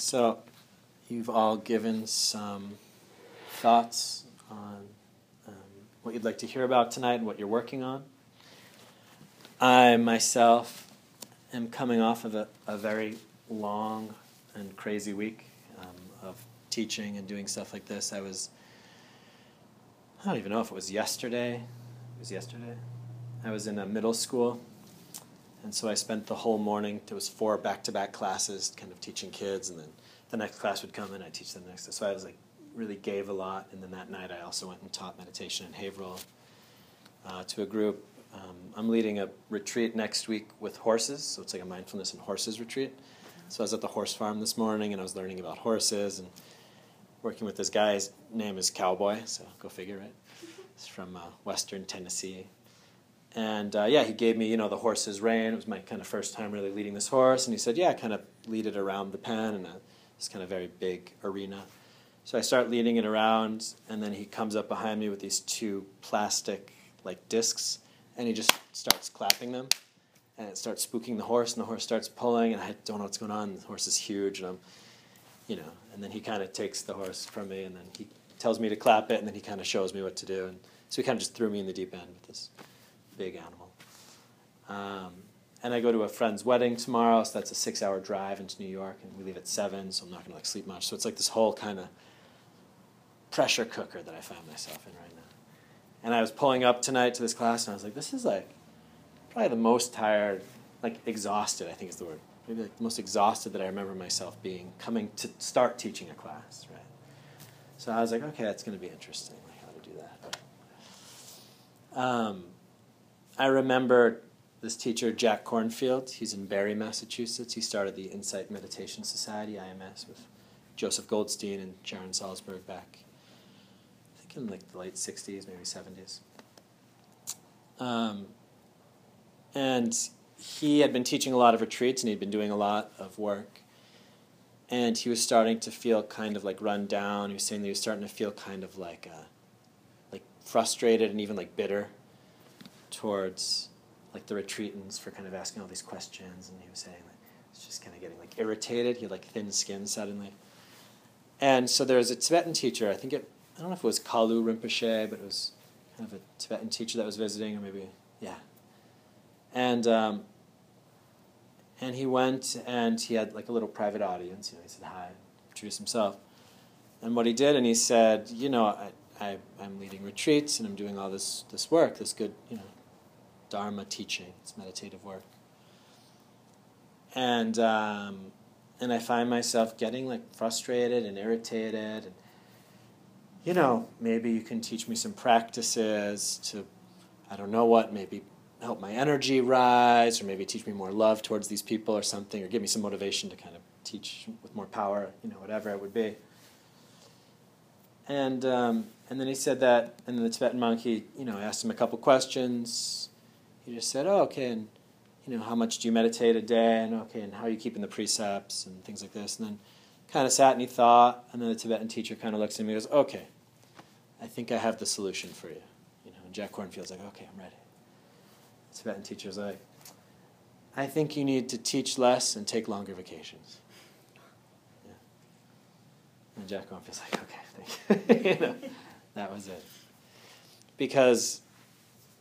So, you've all given some thoughts on um, what you'd like to hear about tonight and what you're working on. I myself am coming off of a, a very long and crazy week um, of teaching and doing stuff like this. I was, I don't even know if it was yesterday. It was yesterday. I was in a middle school and so I spent the whole morning, there was four back-to-back classes, kind of teaching kids, and then the next class would come and I'd teach them the next. So I was like, really gave a lot. And then that night I also went and taught meditation in Haverhill uh, to a group. Um, I'm leading a retreat next week with horses, so it's like a mindfulness and horses retreat. So I was at the horse farm this morning and I was learning about horses and working with this guy. His name is Cowboy, so go figure, right? He's from uh, Western Tennessee and uh, yeah, he gave me, you know, the horse's rein. It was my kind of first time really leading this horse. And he said, yeah, kind of lead it around the pen in a, this kind of very big arena. So I start leading it around, and then he comes up behind me with these two plastic, like, discs, and he just starts clapping them. And it starts spooking the horse, and the horse starts pulling, and I don't know what's going on. The horse is huge, and I'm, you know, and then he kind of takes the horse from me, and then he tells me to clap it, and then he kind of shows me what to do. And so he kind of just threw me in the deep end with this big animal. Um, and I go to a friend's wedding tomorrow, so that's a six-hour drive into New York, and we leave at seven, so I'm not going to like sleep much. So it's like this whole kind of pressure cooker that I find myself in right now. And I was pulling up tonight to this class, and I was like, this is like probably the most tired, like exhausted. I think is the word. Maybe like the most exhausted that I remember myself being coming to start teaching a class, right? So I was like, okay, that's going to be interesting, like how to do that. Um, I remember this teacher, Jack Kornfield. He's in Barre, Massachusetts. He started the Insight Meditation Society, IMS, with Joseph Goldstein and Sharon Salzberg back, I think in like the late 60s, maybe 70s. Um, and he had been teaching a lot of retreats and he'd been doing a lot of work. And he was starting to feel kind of like run down. He was saying that he was starting to feel kind of like, uh, like frustrated and even like bitter towards like the retreatants for kind of asking all these questions, and he was saying that it's just kind of getting like irritated. He had like thin skin suddenly. And so there was a Tibetan teacher. I think it. I don't know if it was Kalu Rinpoche, but it was kind of a Tibetan teacher that was visiting, or maybe yeah. And um, and he went and he had like a little private audience. You know, he said hi, introduced himself, and what he did, and he said, you know, I, I I'm leading retreats and I'm doing all this this work, this good, you know, Dharma teaching, it's meditative work. And, um, and I find myself getting like frustrated and irritated. And, you know, maybe you can teach me some practices to, I don't know what, maybe help my energy rise, or maybe teach me more love towards these people or something, or give me some motivation to kind of teach with more power, you know, whatever it would be. And, um, and then he said that, and then the Tibetan monk, he, you know, asked him a couple questions, he just said, "Oh, okay, and you know, how much do you meditate a day? And okay, and how are you keeping the precepts and things like this?" And then kind of sat and he thought, and then the Tibetan teacher kind of looks at me and goes, "Okay, I think I have the solution for you." You know, and Jack Kornfield's like, "Okay, I'm ready." The Tibetan teacher's like, "I think you need to teach less and take longer vacations." Yeah. And Jack Kornfield's like, "Okay, thank you." you know, that was it. Because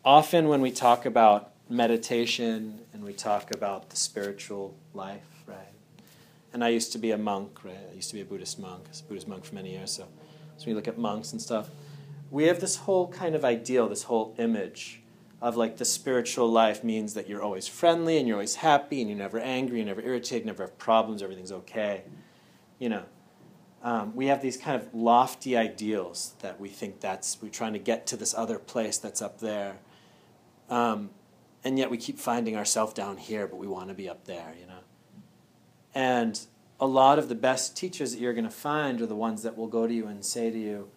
often when we talk about meditation and we talk about the spiritual life, right? And I used to be a monk, right? I used to be a Buddhist monk, I was a Buddhist monk for many years. So, so you look at monks and stuff, we have this whole kind of ideal, this whole image of like the spiritual life means that you're always friendly and you're always happy and you're never angry, you're never irritated, never have problems, everything's okay. You know, um, we have these kind of lofty ideals that we think that's, we're trying to get to this other place that's up there. Um, and yet we keep finding ourselves down here, but we want to be up there, you know. And a lot of the best teachers that you're going to find are the ones that will go to you and say to you,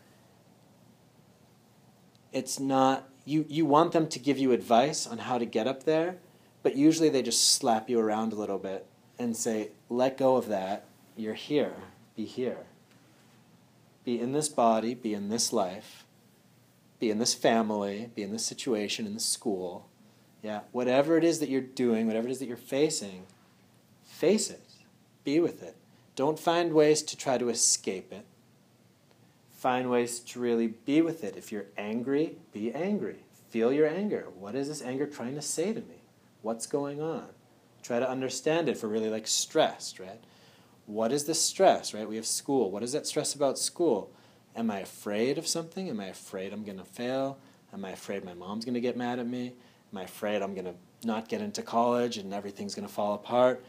it's not, you, you want them to give you advice on how to get up there, but usually they just slap you around a little bit and say, let go of that. You're here. Be here. Be in this body, be in this life be in this family, be in this situation, in the school. Yeah, whatever it is that you're doing, whatever it is that you're facing, face it. Be with it. Don't find ways to try to escape it. Find ways to really be with it. If you're angry, be angry. Feel your anger. What is this anger trying to say to me? What's going on? Try to understand it for really like stressed, right? What is the stress, right? We have school. What is that stress about school? Am I afraid of something? Am I afraid I'm going to fail? Am I afraid my mom's going to get mad at me? Am I afraid I'm going to not get into college and everything's going to fall apart?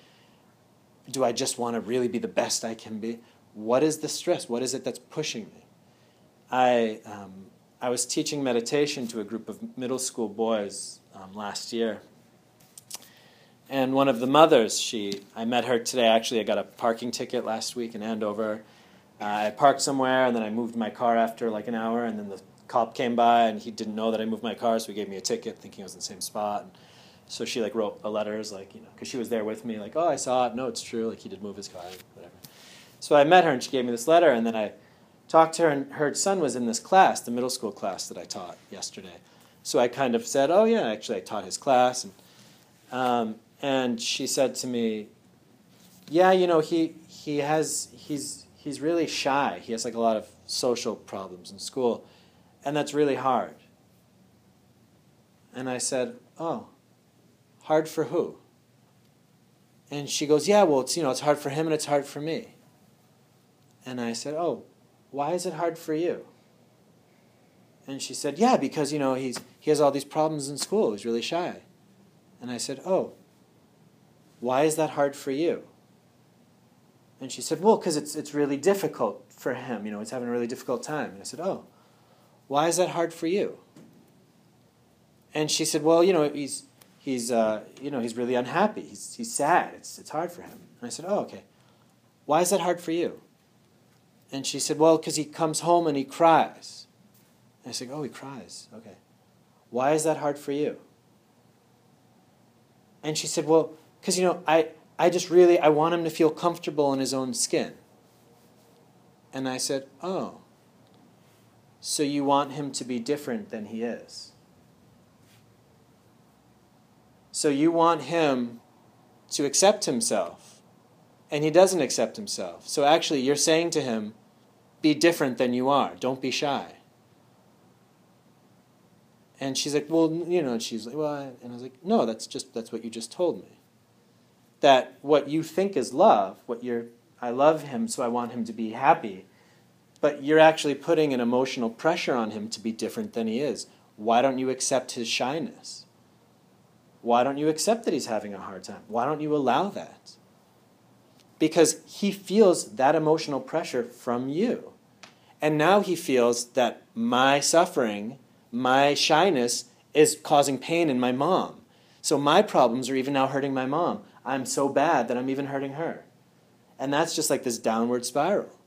Do I just want to really be the best I can be? What is the stress? What is it that's pushing me? I, um, I was teaching meditation to a group of middle school boys um, last year. And one of the mothers, she, I met her today. Actually, I got a parking ticket last week in Andover. Uh, I parked somewhere, and then I moved my car after like an hour, and then the cop came by, and he didn't know that I moved my car, so he gave me a ticket, thinking I was in the same spot. And so she like wrote a letter, like you know, because she was there with me, like, oh, I saw it. No, it's true. Like he did move his car, whatever. So I met her, and she gave me this letter, and then I talked to her, and her son was in this class, the middle school class that I taught yesterday. So I kind of said, oh yeah, actually I taught his class, and um, and she said to me, yeah, you know, he he has he's he's really shy. He has like a lot of social problems in school, and that's really hard. And I said, oh Hard for who? And she goes, Yeah, well, it's, you know, it's hard for him and it's hard for me. And I said, Oh, why is it hard for you? And she said, Yeah, because, you know, he's, he has all these problems in school. He's really shy. And I said, Oh, why is that hard for you? And she said, Well, because it's, it's really difficult for him. You know, he's having a really difficult time. And I said, Oh, why is that hard for you? And she said, Well, you know, he's, he's, uh, you know, he's really unhappy. He's, he's sad. It's, it's hard for him. And I said, oh, okay. Why is that hard for you? And she said, well, because he comes home and he cries. And I said, oh, he cries. Okay. Why is that hard for you? And she said, well, because, you know, I, I just really, I want him to feel comfortable in his own skin. And I said, oh, so you want him to be different than he is? So you want him to accept himself, and he doesn't accept himself. So actually, you're saying to him, be different than you are, don't be shy. And she's like, well, you know, she's like, well, and I was like, no, that's just, that's what you just told me. That what you think is love, what you're, I love him, so I want him to be happy, but you're actually putting an emotional pressure on him to be different than he is. Why don't you accept his shyness? Why don't you accept that he's having a hard time? Why don't you allow that? Because he feels that emotional pressure from you. And now he feels that my suffering, my shyness, is causing pain in my mom. So my problems are even now hurting my mom. I'm so bad that I'm even hurting her. And that's just like this downward spiral.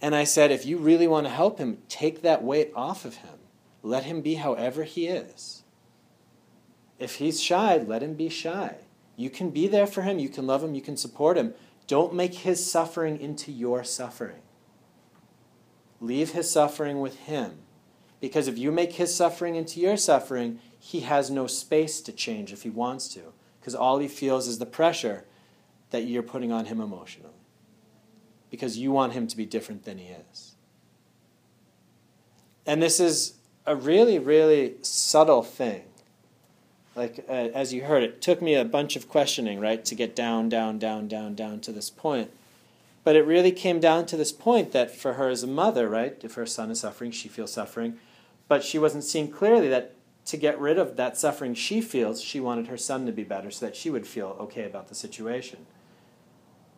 And I said, if you really want to help him, take that weight off of him. Let him be however he is. If he's shy, let him be shy. You can be there for him, you can love him, you can support him. Don't make his suffering into your suffering. Leave his suffering with him. Because if you make his suffering into your suffering, he has no space to change if he wants to. Because all he feels is the pressure that you're putting on him emotionally. Because you want him to be different than he is. And this is a really, really subtle thing like uh, as you heard, it took me a bunch of questioning, right, to get down, down, down, down, down to this point. But it really came down to this point that for her as a mother, right, if her son is suffering, she feels suffering, but she wasn't seeing clearly that to get rid of that suffering she feels, she wanted her son to be better so that she would feel okay about the situation.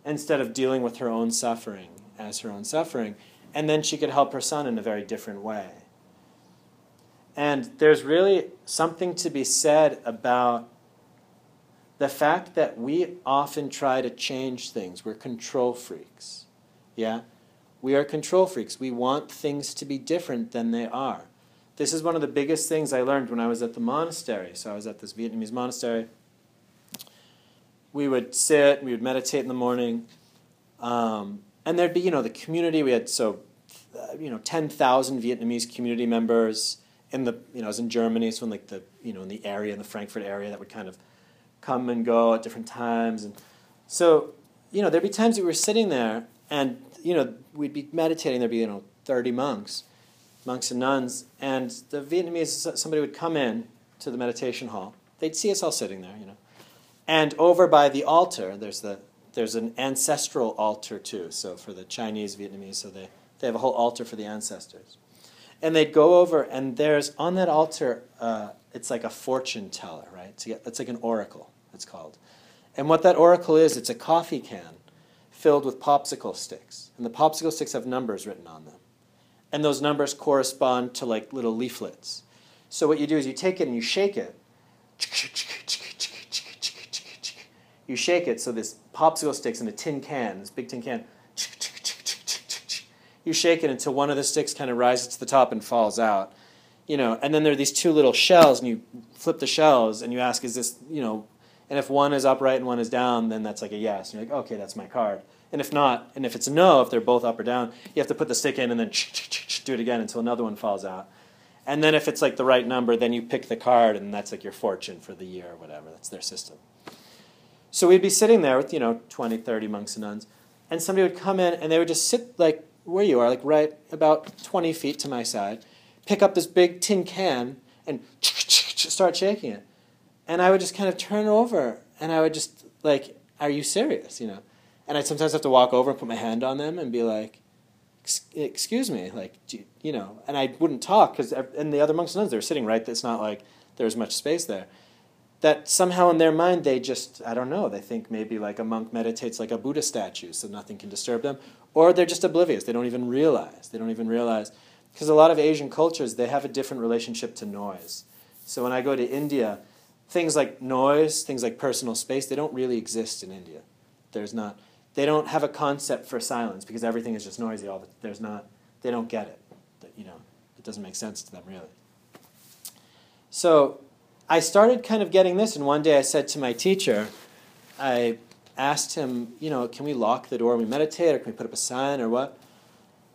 Instead of dealing with her own suffering as her own suffering, and then she could help her son in a very different way. And there's really something to be said about the fact that we often try to change things. We're control freaks. Yeah? We are control freaks. We want things to be different than they are. This is one of the biggest things I learned when I was at the monastery. So I was at this Vietnamese monastery. We would sit, we would meditate in the morning, um, and there'd be, you know, the community. We had so, uh, you know, 10,000 Vietnamese community members in the you know I was in Germany, so in like the you know in the area in the Frankfurt area that would kind of come and go at different times, and so you know, there'd be times we were sitting there and, you know, we'd be meditating, there'd be, you know, 30 monks, monks and nuns, and the Vietnamese, somebody would come in to the meditation hall. They'd see us all sitting there, you know. And over by the altar, there's the there's an ancestral altar too. So for the Chinese, Vietnamese, so they, they have a whole altar for the ancestors. And they'd go over, and there's on that altar, uh, it's like a fortune teller, right? It's like an oracle, it's called. And what that oracle is, it's a coffee can filled with popsicle sticks. And the popsicle sticks have numbers written on them. And those numbers correspond to like little leaflets. So what you do is you take it and you shake it. You shake it so this popsicle sticks in a tin can, this big tin can. You shake it until one of the sticks kind of rises to the top and falls out. You know, and then there are these two little shells, and you flip the shells and you ask, is this, you know, and if one is upright and one is down, then that's like a yes. And you're like, okay, that's my card. And if not, and if it's no, if they're both up or down, you have to put the stick in and then do it again until another one falls out. And then if it's like the right number, then you pick the card and that's like your fortune for the year or whatever. That's their system. So we'd be sitting there with, you know, 20, 30 monks and nuns, and somebody would come in and they would just sit like where you are, like right about 20 feet to my side, pick up this big tin can and start shaking it. And I would just kind of turn over and I would just like, are you serious? You know? And I'd sometimes have to walk over and put my hand on them and be like, excuse me, like, you, you, know, and I wouldn't talk because, and the other monks and nuns, they were sitting right, it's not like there's much space there. That somehow in their mind they just, I don't know, they think maybe like a monk meditates like a Buddha statue so nothing can disturb them, or they're just oblivious. They don't even realize. They don't even realize. Because a lot of Asian cultures, they have a different relationship to noise. So when I go to India, things like noise, things like personal space, they don't really exist in India. There's not, they don't have a concept for silence because everything is just noisy. All the, there's not, they don't get it. You know, it doesn't make sense to them really. So I started kind of getting this, and one day I said to my teacher, I asked him, you know, can we lock the door when we meditate, or can we put up a sign, or what?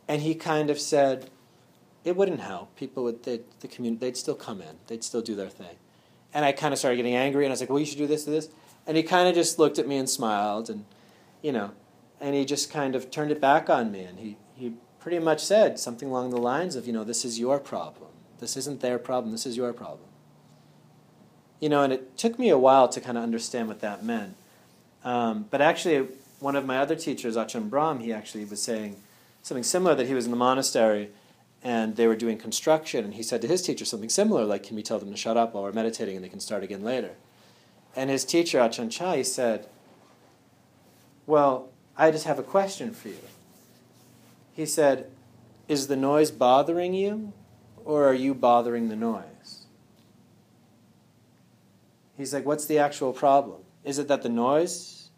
And he kind of said, it wouldn't help. People would, the community, they'd still come in, they'd still do their thing. And I kind of started getting angry, and I was like, well, you should do this, do this. And he kind of just looked at me and smiled, and, you know, and he just kind of turned it back on me. And he, he pretty much said something along the lines of, you know, this is your problem. This isn't their problem, this is your problem. You know, and it took me a while to kind of understand what that meant. Um, but actually, one of my other teachers, Ajahn Brahm, he actually was saying something similar that he was in the monastery and they were doing construction, and he said to his teacher something similar, like, Can we tell them to shut up while we're meditating and they can start again later? And his teacher, Ajahn Chah, said, Well, I just have a question for you. He said, Is the noise bothering you, or are you bothering the noise? He's like, What's the actual problem? Is it that the noise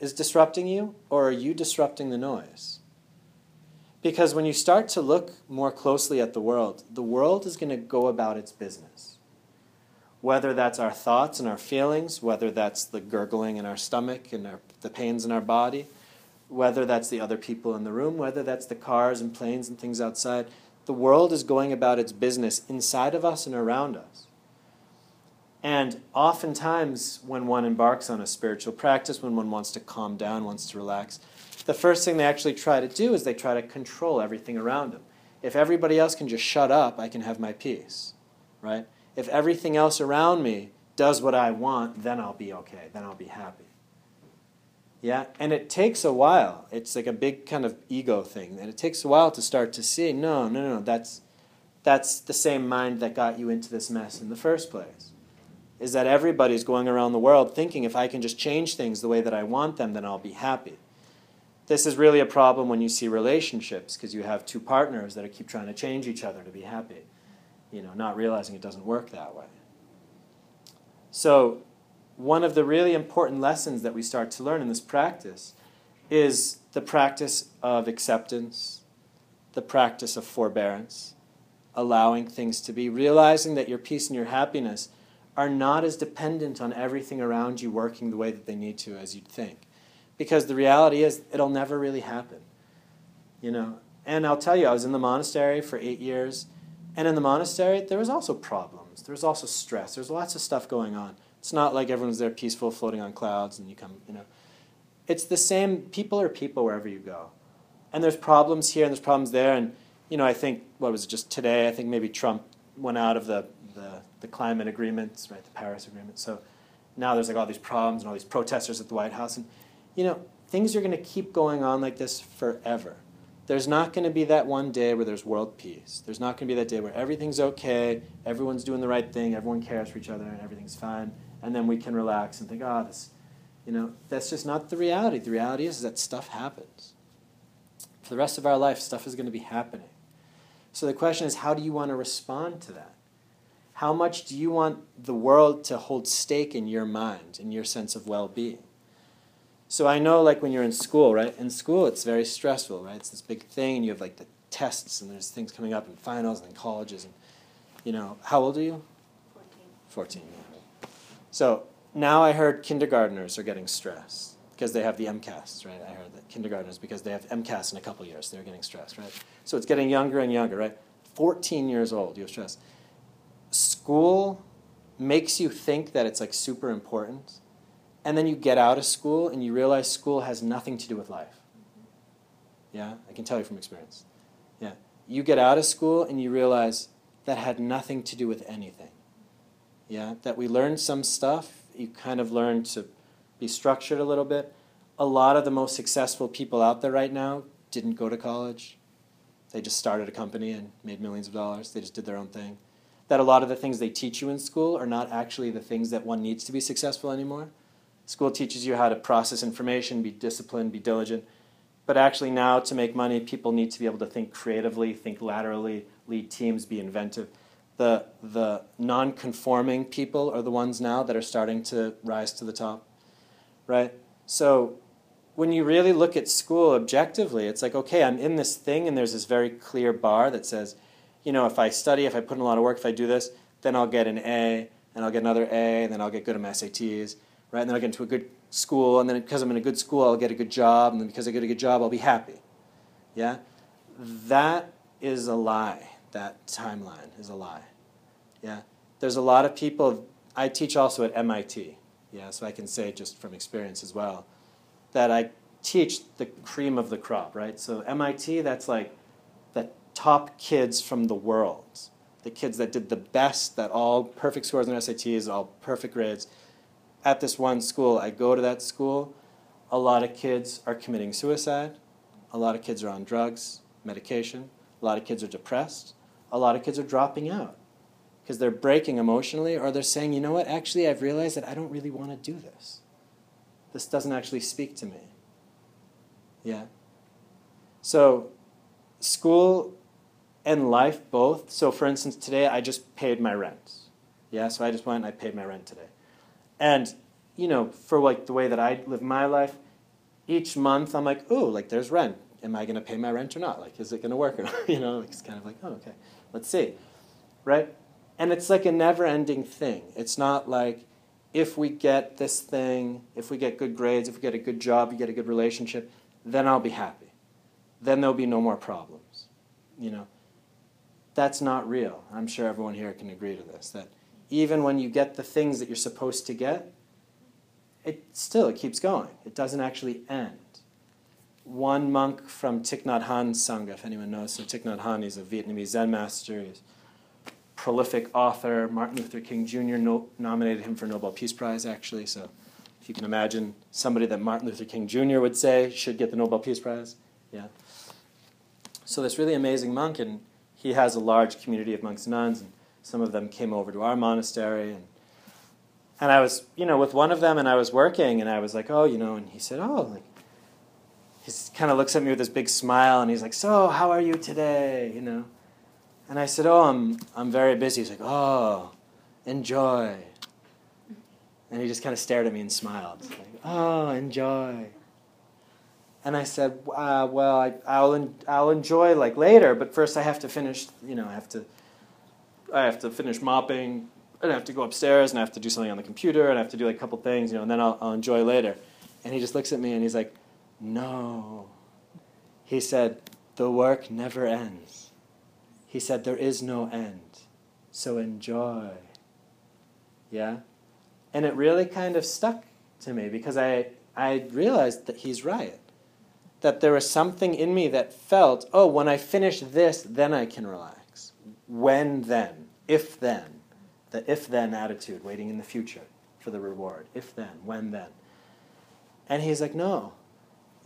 is disrupting you, or are you disrupting the noise? Because when you start to look more closely at the world, the world is going to go about its business. Whether that's our thoughts and our feelings, whether that's the gurgling in our stomach and our, the pains in our body, whether that's the other people in the room, whether that's the cars and planes and things outside, the world is going about its business inside of us and around us. And oftentimes, when one embarks on a spiritual practice, when one wants to calm down, wants to relax, the first thing they actually try to do is they try to control everything around them. If everybody else can just shut up, I can have my peace, right? If everything else around me does what I want, then I'll be okay. Then I'll be happy. Yeah, and it takes a while. It's like a big kind of ego thing, and it takes a while to start to see. No, no, no. That's that's the same mind that got you into this mess in the first place. Is that everybody's going around the world thinking if I can just change things the way that I want them, then I'll be happy. This is really a problem when you see relationships because you have two partners that keep trying to change each other to be happy, you know, not realizing it doesn't work that way. So, one of the really important lessons that we start to learn in this practice is the practice of acceptance, the practice of forbearance, allowing things to be, realizing that your peace and your happiness are not as dependent on everything around you working the way that they need to as you'd think because the reality is it'll never really happen. You know, and I'll tell you, I was in the monastery for eight years, and in the monastery there was also problems. There was also stress. There's lots of stuff going on. It's not like everyone's there peaceful, floating on clouds, and you come, you know. it's the same. People are people wherever you go, and there's problems here and there's problems there. And you know, I think what was it just today? I think maybe Trump went out of the the, the climate agreements, right? The Paris Agreement. So now there's like all these problems and all these protesters at the White House, and you know, things are going to keep going on like this forever. There's not going to be that one day where there's world peace. There's not going to be that day where everything's okay, everyone's doing the right thing, everyone cares for each other, and everything's fine, and then we can relax and think, oh, this, you know, that's just not the reality. The reality is that stuff happens. For the rest of our life, stuff is going to be happening. So the question is, how do you want to respond to that? How much do you want the world to hold stake in your mind, in your sense of well being? So I know, like, when you're in school, right? In school, it's very stressful, right? It's this big thing, and you have, like, the tests, and there's things coming up, and finals, and colleges. And, you know, how old are you? 14. 14, yeah. So now I heard kindergartners are getting stressed because they have the MCAS, right? I heard that kindergartners, because they have MCAS in a couple years, they're getting stressed, right? So it's getting younger and younger, right? 14 years old, you have stress school makes you think that it's like super important, and then you get out of school and you realize school has nothing to do with life. Yeah, I can tell you from experience. Yeah, you get out of school and you realize that had nothing to do with anything. Yeah, that we learned some stuff, you kind of learned to be structured a little bit. A lot of the most successful people out there right now didn't go to college. They just started a company and made millions of dollars. They just did their own thing that a lot of the things they teach you in school are not actually the things that one needs to be successful anymore. School teaches you how to process information, be disciplined, be diligent. But actually, now to make money, people need to be able to think creatively, think laterally, lead teams, be inventive. The, the non conforming people are the ones now that are starting to rise to the top, right? So, when you really look at school objectively, it's like, okay, I'm in this thing, and there's this very clear bar that says, you know, if I study, if I put in a lot of work, if I do this, then I'll get an A, and I'll get another A, and then I'll get good at my SATs, right? And then I'll get into a good school, and then because I'm in a good school, I'll get a good job, and then because I get a good job, I'll be happy. Yeah? That is a lie. That timeline is a lie. Yeah? There's a lot of people, I teach also at MIT, yeah, so I can say just from experience as well, that I teach the cream of the crop, right? So MIT, that's like the top kids from the world, the kids that did the best, that all perfect scores on SATs, all perfect grades. At this one school, I go to that school. A lot of kids are committing suicide. A lot of kids are on drugs, medication. A lot of kids are depressed. A lot of kids are dropping out because they're breaking emotionally or they're saying, you know what, actually, I've realized that I don't really want to do this. This doesn't actually speak to me. Yeah? So, school and life both. So, for instance, today I just paid my rent. Yeah, so I just went and I paid my rent today. And, you know, for like the way that I live my life, each month I'm like, oh, like there's rent. Am I going to pay my rent or not? Like, is it going to work or not? you know, it's kind of like, oh, okay, let's see. Right? And it's like a never ending thing. It's not like if we get this thing, if we get good grades, if we get a good job, we get a good relationship, then I'll be happy. Then there'll be no more problems. You know, that's not real. I'm sure everyone here can agree to this. That even when you get the things that you're supposed to get, it still it keeps going. It doesn't actually end. One monk from Thich Nhat Sangha, if anyone knows, so Thich Nhat Hanh, he's a Vietnamese Zen master. He's prolific author. Martin Luther King Jr. No, nominated him for Nobel Peace Prize, actually. So if you can imagine somebody that Martin Luther King Jr. would say should get the Nobel Peace Prize, yeah. So this really amazing monk, and he has a large community of monks and nuns, and some of them came over to our monastery. And, and I was, you know, with one of them, and I was working, and I was like, oh, you know, and he said, oh, like, he kind of looks at me with this big smile, and he's like, so, how are you today, you know? And I said, oh, I'm, I'm very busy. He's like, oh, enjoy. And he just kind of stared at me and smiled. Like, oh, enjoy. And I said, uh, well, I, will en- I'll enjoy like later, but first I have to finish, you know, I have to, I have to finish mopping, and I have to go upstairs, and I have to do something on the computer, and I have to do like a couple things, you know, and then I'll, I'll enjoy later. And he just looks at me and he's like, no. He said, the work never ends. He said, there is no end. So enjoy. Yeah? And it really kind of stuck to me because I, I realized that he's right. That there was something in me that felt, oh, when I finish this, then I can relax. When then? If then. The if then attitude, waiting in the future for the reward. If then, when then. And he's like, no.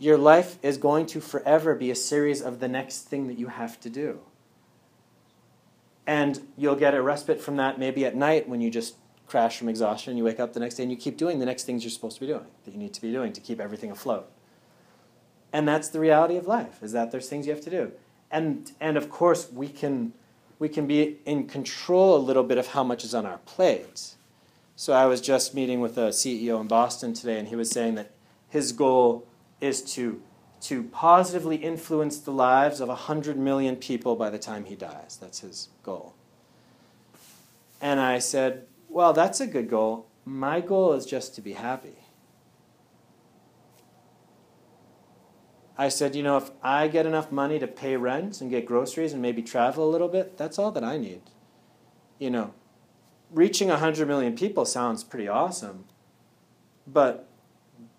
Your life is going to forever be a series of the next thing that you have to do. And you'll get a respite from that maybe at night when you just crash from exhaustion. You wake up the next day and you keep doing the next things you're supposed to be doing, that you need to be doing to keep everything afloat. And that's the reality of life, is that there's things you have to do. And, and of course, we can, we can be in control a little bit of how much is on our plate. So I was just meeting with a CEO in Boston today, and he was saying that his goal is to, to positively influence the lives of 100 million people by the time he dies. That's his goal. And I said, Well, that's a good goal. My goal is just to be happy. I said, You know, if I get enough money to pay rent and get groceries and maybe travel a little bit, that's all that I need. You know, reaching 100 million people sounds pretty awesome, but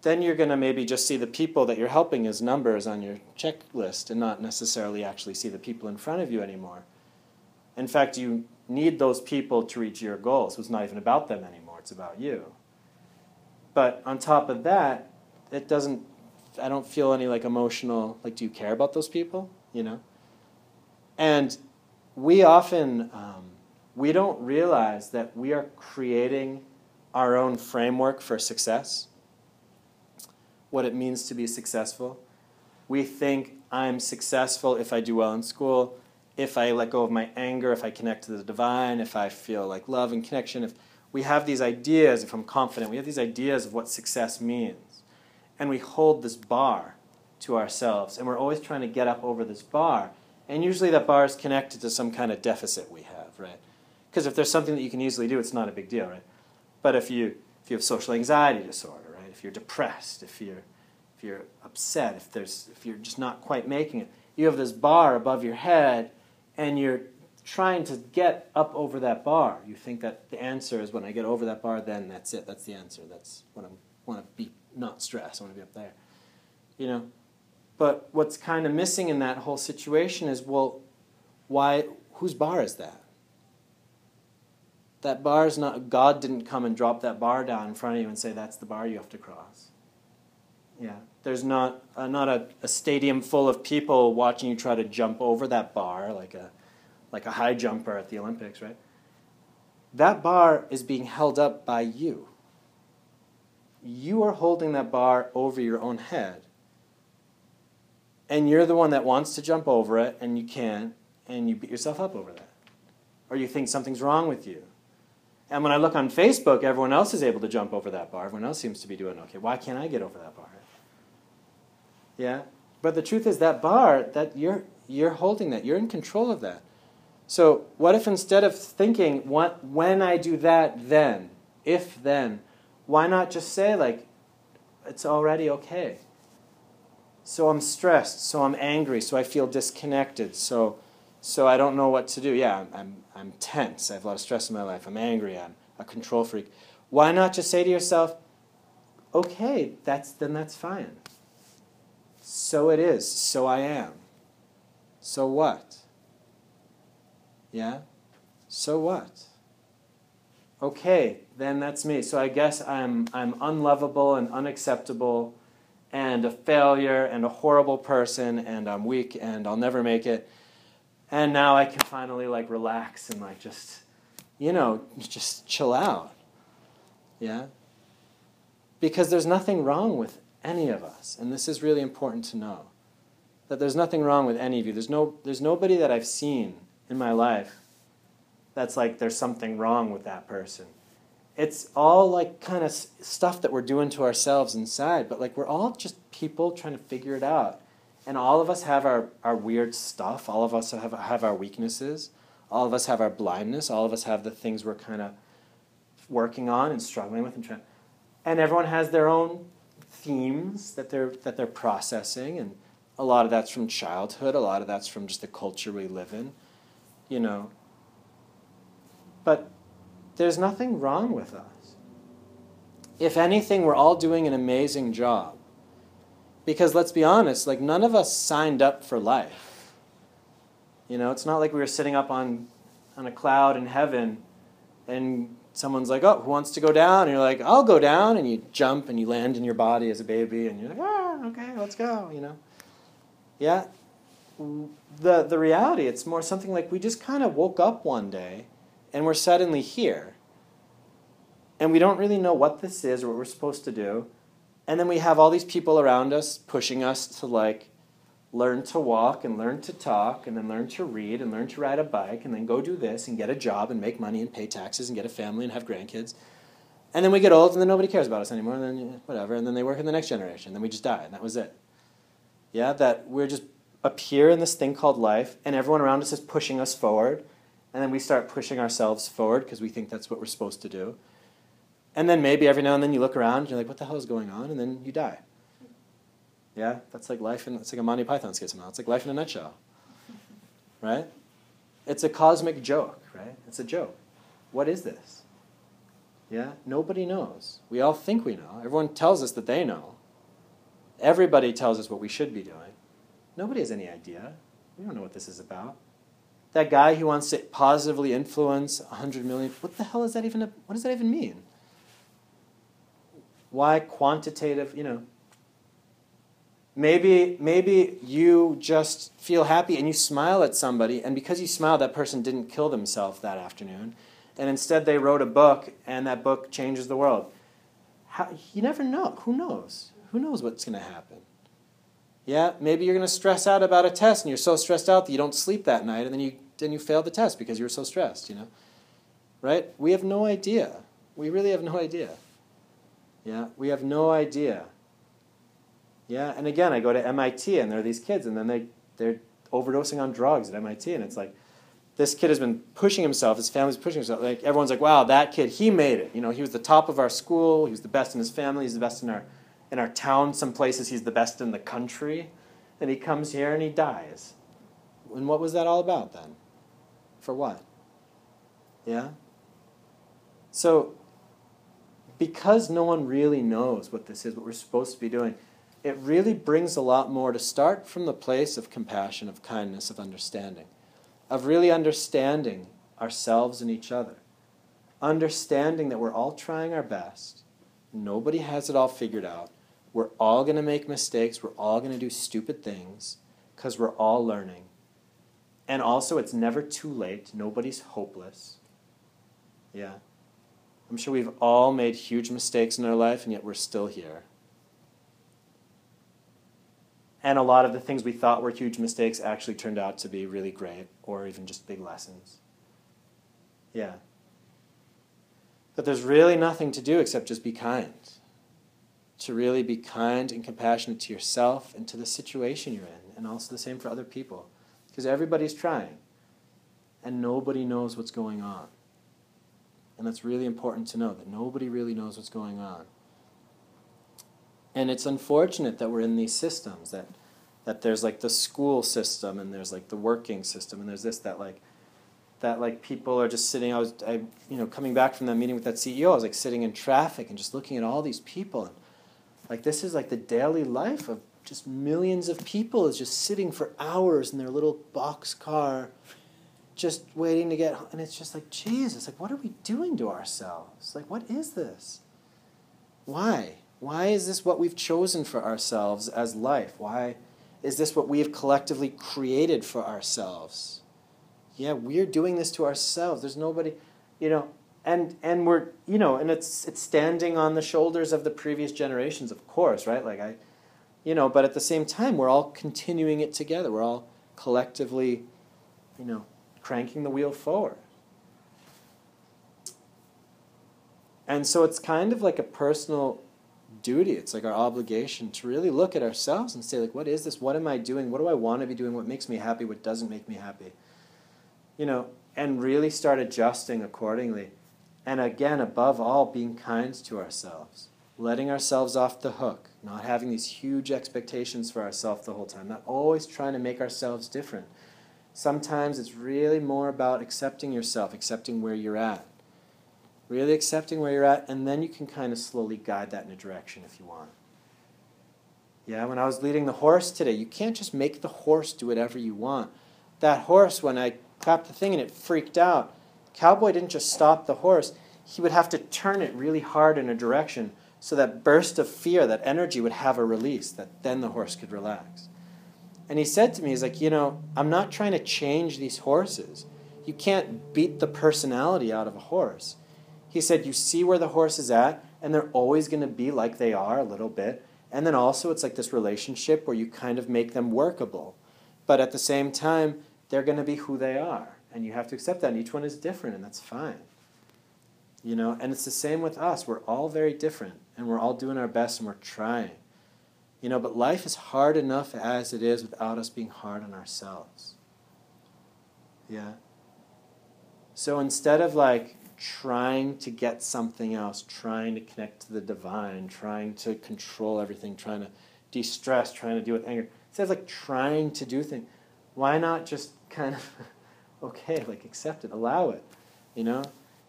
then you're going to maybe just see the people that you're helping as numbers on your checklist and not necessarily actually see the people in front of you anymore. In fact, you need those people to reach your goals. So it's not even about them anymore, it's about you. But on top of that, it doesn't, I don't feel any like emotional, like, do you care about those people? You know? And we often, um, we don't realize that we are creating our own framework for success what it means to be successful. We think I'm successful if I do well in school, if I let go of my anger, if I connect to the divine, if I feel like love and connection. If we have these ideas, if I'm confident, we have these ideas of what success means. And we hold this bar to ourselves, and we're always trying to get up over this bar. And usually that bar is connected to some kind of deficit we have, right? Because if there's something that you can easily do, it's not a big deal, right? But if you if you have social anxiety disorder, if you're depressed, if you're, if you're upset, if, there's, if you're just not quite making it, you have this bar above your head and you're trying to get up over that bar. You think that the answer is when I get over that bar, then that's it. That's the answer. That's when I want to be not stressed. I want to be up there. You know? But what's kind of missing in that whole situation is well, why, whose bar is that? That bar is not, God didn't come and drop that bar down in front of you and say, that's the bar you have to cross. Yeah. There's not, uh, not a, a stadium full of people watching you try to jump over that bar like a, like a high jumper at the Olympics, right? That bar is being held up by you. You are holding that bar over your own head. And you're the one that wants to jump over it, and you can't, and you beat yourself up over that. Or you think something's wrong with you. And when I look on Facebook, everyone else is able to jump over that bar. Everyone else seems to be doing okay. Why can't I get over that bar? Yeah? But the truth is that bar, that you're you're holding that. You're in control of that. So what if instead of thinking what when I do that then, if then, why not just say like it's already okay. So I'm stressed, so I'm angry, so I feel disconnected, so so I don't know what to do. Yeah, I'm, I'm, tense. I have a lot of stress in my life. I'm angry. I'm a control freak. Why not just say to yourself, okay, that's, then that's fine. So it is. So I am. So what? Yeah? So what? Okay, then that's me. So I guess I'm, I'm unlovable and unacceptable and a failure and a horrible person and I'm weak and I'll never make it and now I can finally like relax and like just, you know, just chill out. Yeah? Because there's nothing wrong with any of us. And this is really important to know. That there's nothing wrong with any of you. There's, no, there's nobody that I've seen in my life that's like there's something wrong with that person. It's all like kind of stuff that we're doing to ourselves inside, but like we're all just people trying to figure it out. And all of us have our, our weird stuff. All of us have, have our weaknesses. All of us have our blindness. All of us have the things we're kind of working on and struggling with. And, trying, and everyone has their own themes that they're, that they're processing. And a lot of that's from childhood. A lot of that's from just the culture we live in. You know. But there's nothing wrong with us. if anything, we're all doing an amazing job. Because let's be honest, like none of us signed up for life. You know, it's not like we were sitting up on, on a cloud in heaven and someone's like, oh, who wants to go down? And you're like, I'll go down. And you jump and you land in your body as a baby and you're like, ah, okay, let's go, you know. Yeah. The, the reality, it's more something like we just kind of woke up one day and we're suddenly here. And we don't really know what this is or what we're supposed to do. And then we have all these people around us pushing us to like learn to walk and learn to talk and then learn to read and learn to ride a bike and then go do this and get a job and make money and pay taxes and get a family and have grandkids. And then we get old and then nobody cares about us anymore and then whatever and then they work in the next generation. And then we just die and that was it. Yeah, that we're just appear in this thing called life and everyone around us is pushing us forward and then we start pushing ourselves forward because we think that's what we're supposed to do. And then maybe every now and then you look around and you're like, what the hell is going on? And then you die. Yeah, that's like life in, it's like a Monty Python skit somehow. It's like life in a nutshell. Right? It's a cosmic joke, right? It's a joke. What is this? Yeah, nobody knows. We all think we know. Everyone tells us that they know. Everybody tells us what we should be doing. Nobody has any idea. We don't know what this is about. That guy who wants to positively influence 100 million, what the hell is that even, what does that even mean? Why quantitative, you know? Maybe, maybe you just feel happy and you smile at somebody, and because you smile, that person didn't kill themselves that afternoon. And instead, they wrote a book, and that book changes the world. How, you never know. Who knows? Who knows what's going to happen? Yeah, maybe you're going to stress out about a test, and you're so stressed out that you don't sleep that night, and then you then you fail the test because you were so stressed. You know, right? We have no idea. We really have no idea. Yeah, we have no idea. Yeah, and again, I go to MIT and there are these kids, and then they, they're overdosing on drugs at MIT, and it's like, this kid has been pushing himself, his family's pushing himself. Like everyone's like, wow, that kid, he made it. You know, he was the top of our school, he was the best in his family, he's the best in our in our town. Some places he's the best in the country. And he comes here and he dies. And what was that all about then? For what? Yeah? So because no one really knows what this is, what we're supposed to be doing, it really brings a lot more to start from the place of compassion, of kindness, of understanding, of really understanding ourselves and each other. Understanding that we're all trying our best, nobody has it all figured out. We're all going to make mistakes, we're all going to do stupid things because we're all learning. And also, it's never too late, nobody's hopeless. Yeah. I'm sure we've all made huge mistakes in our life, and yet we're still here. And a lot of the things we thought were huge mistakes actually turned out to be really great, or even just big lessons. Yeah. But there's really nothing to do except just be kind. To really be kind and compassionate to yourself and to the situation you're in, and also the same for other people. Because everybody's trying, and nobody knows what's going on. And that's really important to know that nobody really knows what's going on. And it's unfortunate that we're in these systems that that there's like the school system and there's like the working system and there's this that like that like people are just sitting I was I you know coming back from that meeting with that CEO I was like sitting in traffic and just looking at all these people and like this is like the daily life of just millions of people is just sitting for hours in their little box car just waiting to get and it's just like jesus like what are we doing to ourselves? Like what is this? Why? Why is this what we've chosen for ourselves as life? Why is this what we have collectively created for ourselves? Yeah we're doing this to ourselves. There's nobody you know and and we're you know and it's it's standing on the shoulders of the previous generations of course right? Like i you know but at the same time we're all continuing it together. We're all collectively you know cranking the wheel forward. And so it's kind of like a personal duty. It's like our obligation to really look at ourselves and say, like, what is this? What am I doing? What do I want to be doing? What makes me happy? What doesn't make me happy? You know, and really start adjusting accordingly. And again, above all, being kind to ourselves, letting ourselves off the hook, not having these huge expectations for ourselves the whole time, not always trying to make ourselves different. Sometimes it's really more about accepting yourself, accepting where you're at. Really accepting where you're at, and then you can kind of slowly guide that in a direction if you want. Yeah, when I was leading the horse today, you can't just make the horse do whatever you want. That horse, when I clapped the thing and it freaked out, Cowboy didn't just stop the horse, he would have to turn it really hard in a direction so that burst of fear, that energy would have a release, that then the horse could relax. And he said to me, he's like, you know, I'm not trying to change these horses. You can't beat the personality out of a horse. He said, you see where the horse is at, and they're always going to be like they are a little bit. And then also, it's like this relationship where you kind of make them workable. But at the same time, they're going to be who they are. And you have to accept that. And each one is different, and that's fine. You know, and it's the same with us. We're all very different, and we're all doing our best, and we're trying. You know, but life is hard enough as it is without us being hard on ourselves. Yeah? So instead of like trying to get something else, trying to connect to the divine, trying to control everything, trying to de stress, trying to deal with anger, instead of like trying to do things, why not just kind of, okay, like accept it, allow it, you know?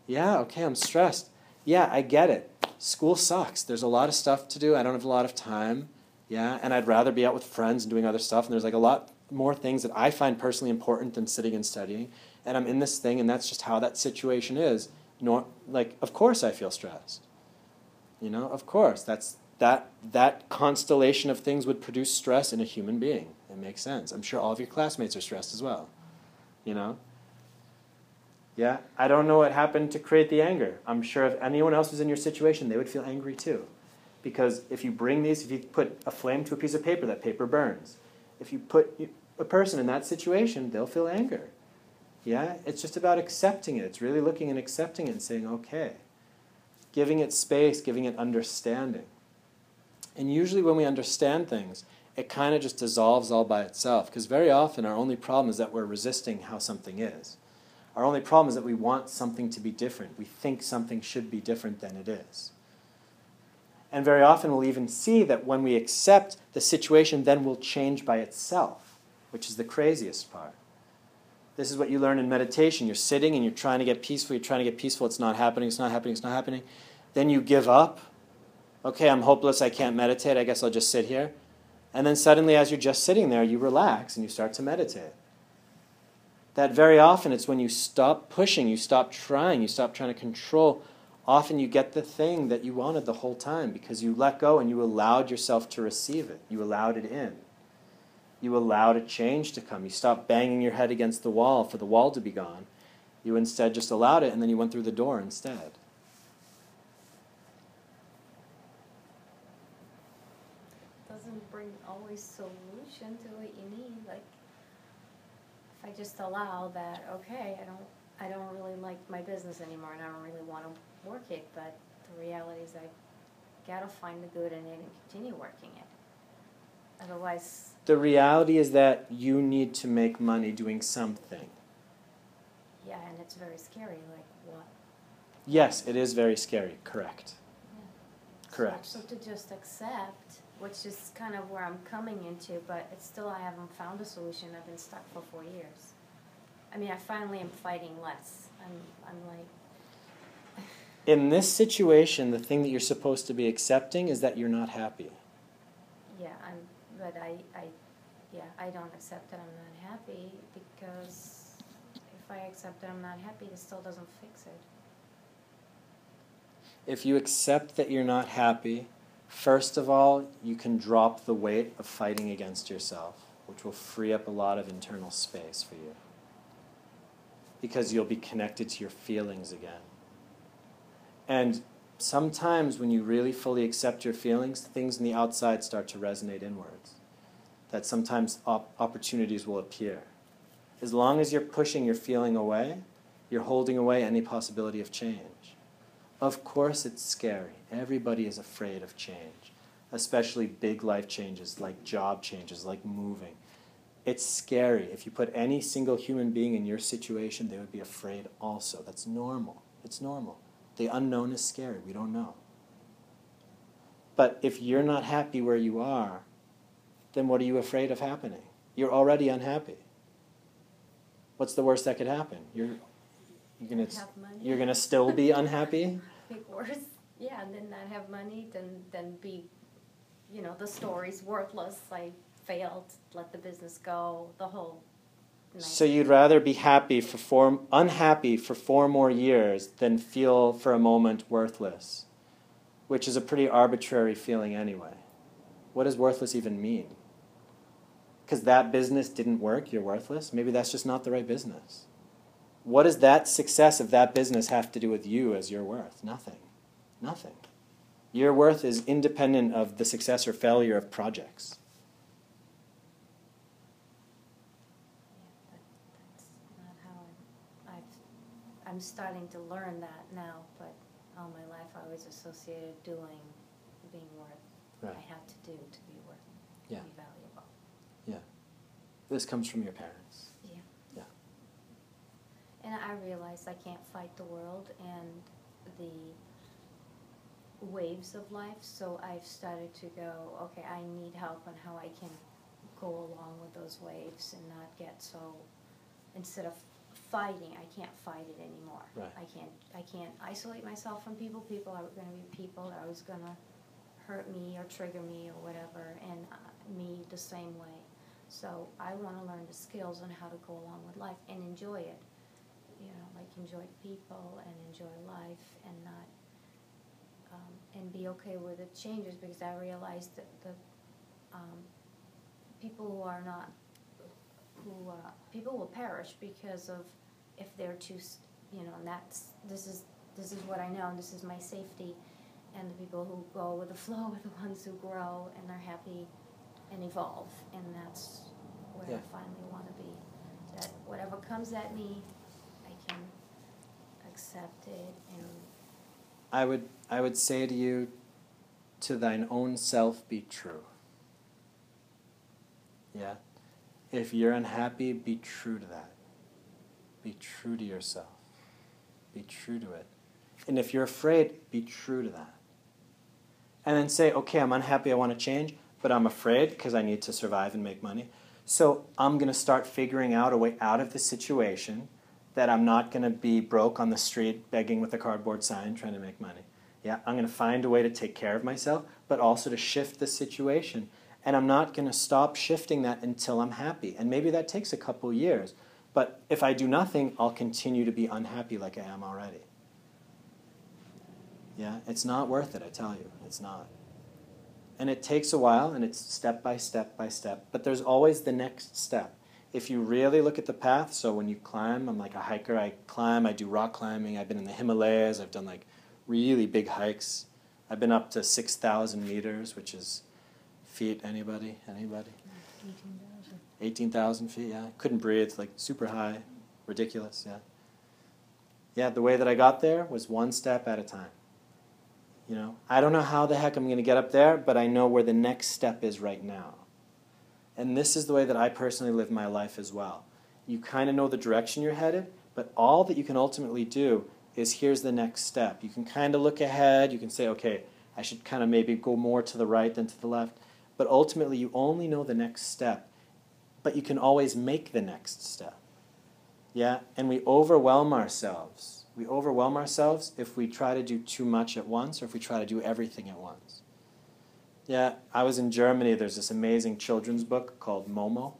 Yeah, okay, I'm stressed. Yeah, I get it. School sucks. There's a lot of stuff to do. I don't have a lot of time. Yeah, and I'd rather be out with friends and doing other stuff. And there's like a lot more things that I find personally important than sitting and studying. And I'm in this thing, and that's just how that situation is. Nor, like, of course I feel stressed. You know, of course. That's that that constellation of things would produce stress in a human being. It makes sense. I'm sure all of your classmates are stressed as well. You know? Yeah, I don't know what happened to create the anger. I'm sure if anyone else was in your situation, they would feel angry too. Because if you bring these, if you put a flame to a piece of paper, that paper burns. If you put a person in that situation, they'll feel anger. Yeah? It's just about accepting it. It's really looking and accepting it and saying, okay. Giving it space, giving it understanding. And usually when we understand things, it kind of just dissolves all by itself. Because very often our only problem is that we're resisting how something is. Our only problem is that we want something to be different. We think something should be different than it is. And very often we'll even see that when we accept the situation, then will change by itself, which is the craziest part. This is what you learn in meditation. You're sitting and you're trying to get peaceful, you're trying to get peaceful, it's not happening, it's not happening, it's not happening. Then you give up. Okay, I'm hopeless, I can't meditate, I guess I'll just sit here. And then suddenly, as you're just sitting there, you relax and you start to meditate. That very often it's when you stop pushing, you stop trying, you stop trying to control often you get the thing that you wanted the whole time because you let go and you allowed yourself to receive it. You allowed it in. You allowed a change to come. You stopped banging your head against the wall for the wall to be gone. You instead just allowed it and then you went through the door instead. Doesn't bring always solution to what you need. Like if I just allow that, okay, I don't I don't really like my business anymore and I don't really want to work it, but the reality is I gotta find the good in it and continue working it. Otherwise, The reality is that you need to make money doing something. yeah, and it's very scary. Like what? Yes, it is very scary, correct. So- Correct. So, to just accept, which is kind of where I'm coming into, but it's still I haven't found a solution. I've been stuck for four years. I mean, I finally am fighting less. I'm I'm like In this situation, the thing that you're supposed to be accepting is that you're not happy. Yeah, I'm, but I, I, yeah, I don't accept that I'm not happy because if I accept that I'm not happy, it still doesn't fix it. If you accept that you're not happy, first of all, you can drop the weight of fighting against yourself, which will free up a lot of internal space for you. Because you'll be connected to your feelings again. And sometimes when you really fully accept your feelings, things in the outside start to resonate inwards. That sometimes op- opportunities will appear. As long as you're pushing your feeling away, you're holding away any possibility of change. Of course, it's scary. Everybody is afraid of change, especially big life changes like job changes, like moving. It's scary. If you put any single human being in your situation, they would be afraid also. That's normal. It's normal. The unknown is scary. We don't know. But if you're not happy where you are, then what are you afraid of happening? You're already unhappy. What's the worst that could happen? You're, You're gonna you're gonna still be unhappy. Make worse. Yeah, and then not have money, then then be, you know, the story's worthless. I failed, let the business go, the whole. night. So you'd rather be happy for four, unhappy for four more years than feel for a moment worthless, which is a pretty arbitrary feeling anyway. What does worthless even mean? Because that business didn't work, you're worthless. Maybe that's just not the right business. What does that success of that business have to do with you as your worth? Nothing. Nothing. Your worth is independent of the success or failure of projects. Yeah, but that's not how I, I've, I'm starting to learn that now, but all my life I always associated doing, being worth, Right. I have to do to be worth, to Yeah. be valuable. Yeah. This comes from your parents. Yeah. Yeah. And I realize I can't fight the world and the waves of life, so I've started to go, okay, I need help on how I can go along with those waves and not get so, instead of fighting, I can't fight it anymore. Right. I can't, I can't isolate myself from people, people are gonna be people that are always gonna hurt me or trigger me or whatever, and uh, me the same way. So I wanna learn the skills on how to go along with life and enjoy it. You know, like enjoy people and enjoy life and not, um, and be okay with the changes because I realized that the, um, people who are not, who, uh, people will perish because of, if they're too, you know, and that's, this is, this is what I know, and this is my safety. And the people who go with the flow are the ones who grow and they're happy and evolve, and that's where Yeah. I finally wanna be. That whatever comes at me, I can accept it and, I would, I would say to you, to thine own self be true. Yeah? If you're unhappy, be true to that. Be true to yourself. Be true to it. And if you're afraid, be true to that. And then say, okay, I'm unhappy, I want to change, but I'm afraid because I need to survive and make money. So I'm going to start figuring out a way out of the situation that I'm not going to be broke on the street begging with a cardboard sign trying to make money. Yeah, I'm going to find a way to take care of myself, but also to shift the situation. And I'm not going to stop shifting that until I'm happy. And maybe that takes a couple years. But if I do nothing, I'll continue to be unhappy like I am already. Yeah, it's not worth it, I tell you. It's not. And it takes a while, and it's step by step by step. But there's always the next step. If you really look at the path, so when you climb, I'm like a hiker, I climb, I do rock climbing, I've been in the Himalayas, I've done like really big hikes. I've been up to 6,000 meters, which is feet, anybody? Anybody? 18,000 feet, yeah. Couldn't breathe, like super high, ridiculous, yeah. Yeah, the way that I got there was one step at a time. You know, I don't know how the heck I'm going to get up there, but I know where the next step is right now. And this is the way that I personally live my life as well. You kind of know the direction you're headed, but all that you can ultimately do is here's the next step. You can kind of look ahead, you can say, okay, I should kind of maybe go more to the right than to the left, but ultimately you only know the next step, but you can always make the next step. Yeah, and we overwhelm ourselves. We overwhelm ourselves if we try to do too much at once or if we try to do everything at once. Yeah, I was in Germany. There's this amazing children's book called Momo,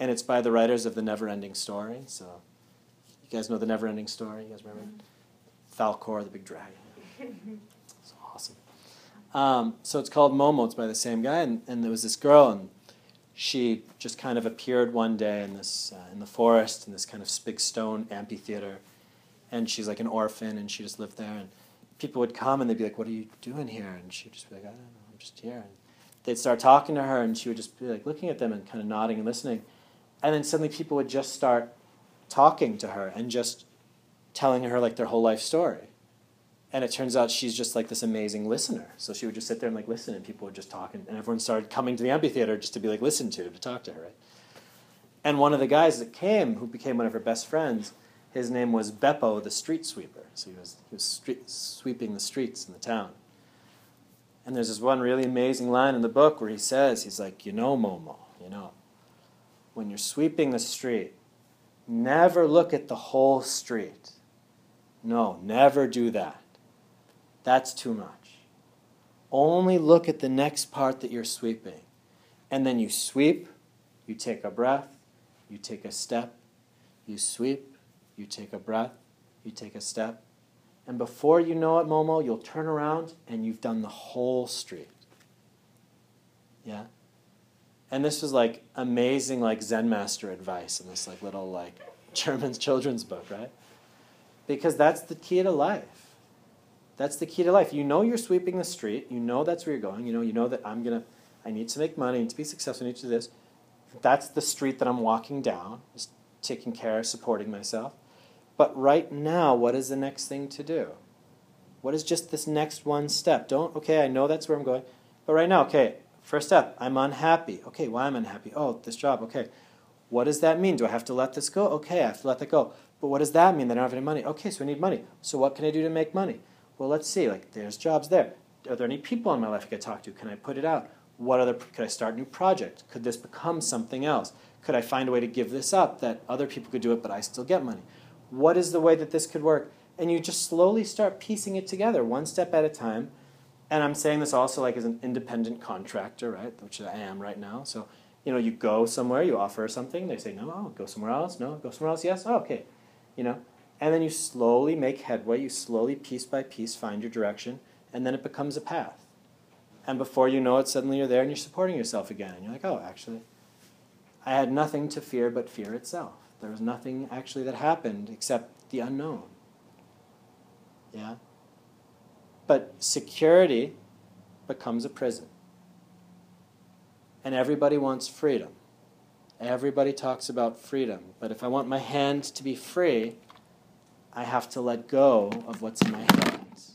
and it's by the writers of The Never Ending Story. So, you guys know The Never Ending Story? You guys remember? Mm-hmm. Falkor, the big dragon. Um, so it's called Momo. It's by the same guy, and, and there was this girl, and she just kind of appeared one day in this uh, in the forest in this kind of big stone amphitheater, and she's like an orphan, and she just lived there, and people would come and they'd be like, "What are you doing here?" And she'd just be like, "I don't know, I'm just here." And they'd start talking to her, and she would just be like looking at them and kind of nodding and listening, and then suddenly people would just start talking to her and just telling her like their whole life story. And it turns out she's just like this amazing listener. So she would just sit there and like listen, and people would just talk, and, and everyone started coming to the amphitheater just to be like listened to, to talk to her. Right? And one of the guys that came, who became one of her best friends, his name was Beppo, the street sweeper. So he was he was street, sweeping the streets in the town. And there's this one really amazing line in the book where he says, he's like, you know, Momo, you know, when you're sweeping the street, Never look at the whole street. No, never do that. That's too much. Only look at the next part that you're sweeping. And then you sweep, you take a breath, you take a step, you sweep, you take a breath, you take a step. And before you know it, Momo, you'll turn around and you've done the whole street. Yeah? And this was like amazing like Zen master advice in this like little like German children's book, right? Because that's the key to life. That's the key to life. You know you're sweeping the street. You know that's where you're going. You know you know that I'm gonna I need to make money, I need to be successful, I need to do this. That's the street that I'm walking down, just taking care, of supporting myself. But right now, what is the next thing to do? What is just this next one step? Don't, okay, I know that's where I'm going. But right now, okay, first step, I'm unhappy. Okay, why am I unhappy? Oh, this job, okay. What does that mean? Do I have to let this go? Okay, I have to let that go. But what does that mean? That I don't have any money. Okay, so I need money. So what can I do to make money? Well, let's see. Like, there's jobs there. Are there any people in my life I could talk to? Can I put it out? What other? Could I start a new project? Could this become something else? Could I find a way to give this up that other people could do it, but I still get money? What is the way that this could work? And you just slowly start piecing it together, one step at a time. And I'm saying this also like as an independent contractor, right? Which I am right now. So, you know, you go somewhere, you offer something, they say, no, go somewhere else, no, go somewhere else, yes, oh, okay. You know, and then you slowly make headway, you slowly, piece by piece, find your direction, and then it becomes a path. And before you know it, suddenly you're there and you're supporting yourself again. And you're like, oh, actually, I had nothing to fear but fear itself. There was nothing actually that happened except the unknown. Yeah? But security becomes a prison. And everybody wants freedom. Everybody talks about freedom. But if I want my hands to be free, I have to let go of what's in my hands.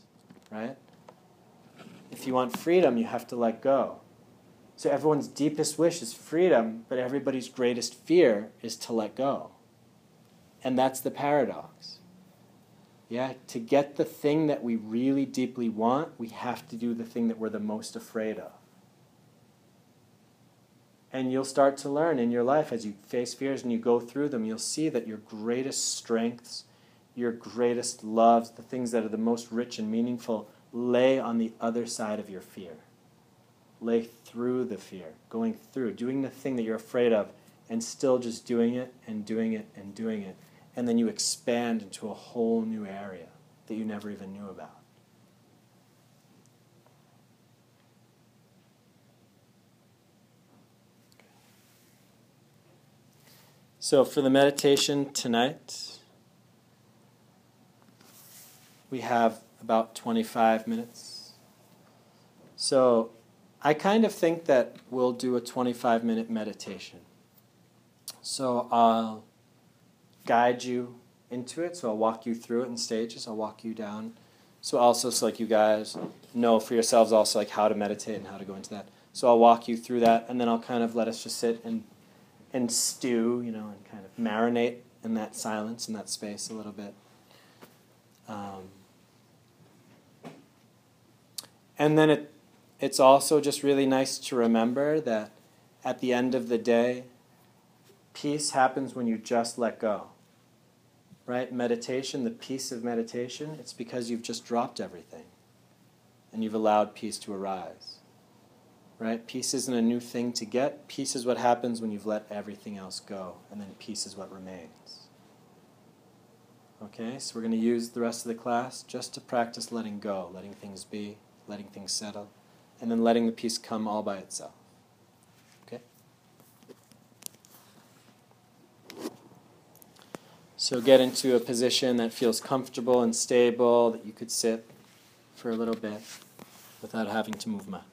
Right? If you want freedom, you have to let go. So everyone's deepest wish is freedom, but everybody's greatest fear is to let go. And that's the paradox. Yeah, to get the thing that we really deeply want, we have to do the thing that we're the most afraid of. And you'll start to learn in your life as you face fears and you go through them, you'll see that your greatest strengths, your greatest loves, the things that are the most rich and meaningful, lay on the other side of your fear. Lay through the fear, going through, doing the thing that you're afraid of, and still just doing it and doing it and doing it and then you expand into a whole new area that you never even knew about. So, for the meditation tonight, we have about 25 minutes. So, I kind of think that we'll do a 25 minute meditation. So, I'll guide you into it. So I'll walk you through it in stages. I'll walk you down. So also, so like you guys know for yourselves also like how to meditate and how to go into that. So I'll walk you through that, and then I'll kind of let us just sit and and stew, you know, and kind of marinate in that silence in that space a little bit. Um, and then it it's also just really nice to remember that at the end of the day, peace happens when you just let go right? Meditation, the peace of meditation, it's because you've just dropped everything and you've allowed peace to arise. Right? Peace isn't a new thing to get. Peace is what happens when you've let everything else go, and then peace is what remains. Okay, so we're going to use the rest of the class just to practice letting go, letting things be, letting things settle, and then letting the peace come all by itself. Okay? So get into a position that feels comfortable and stable, that you could sit for a little bit without having to move much.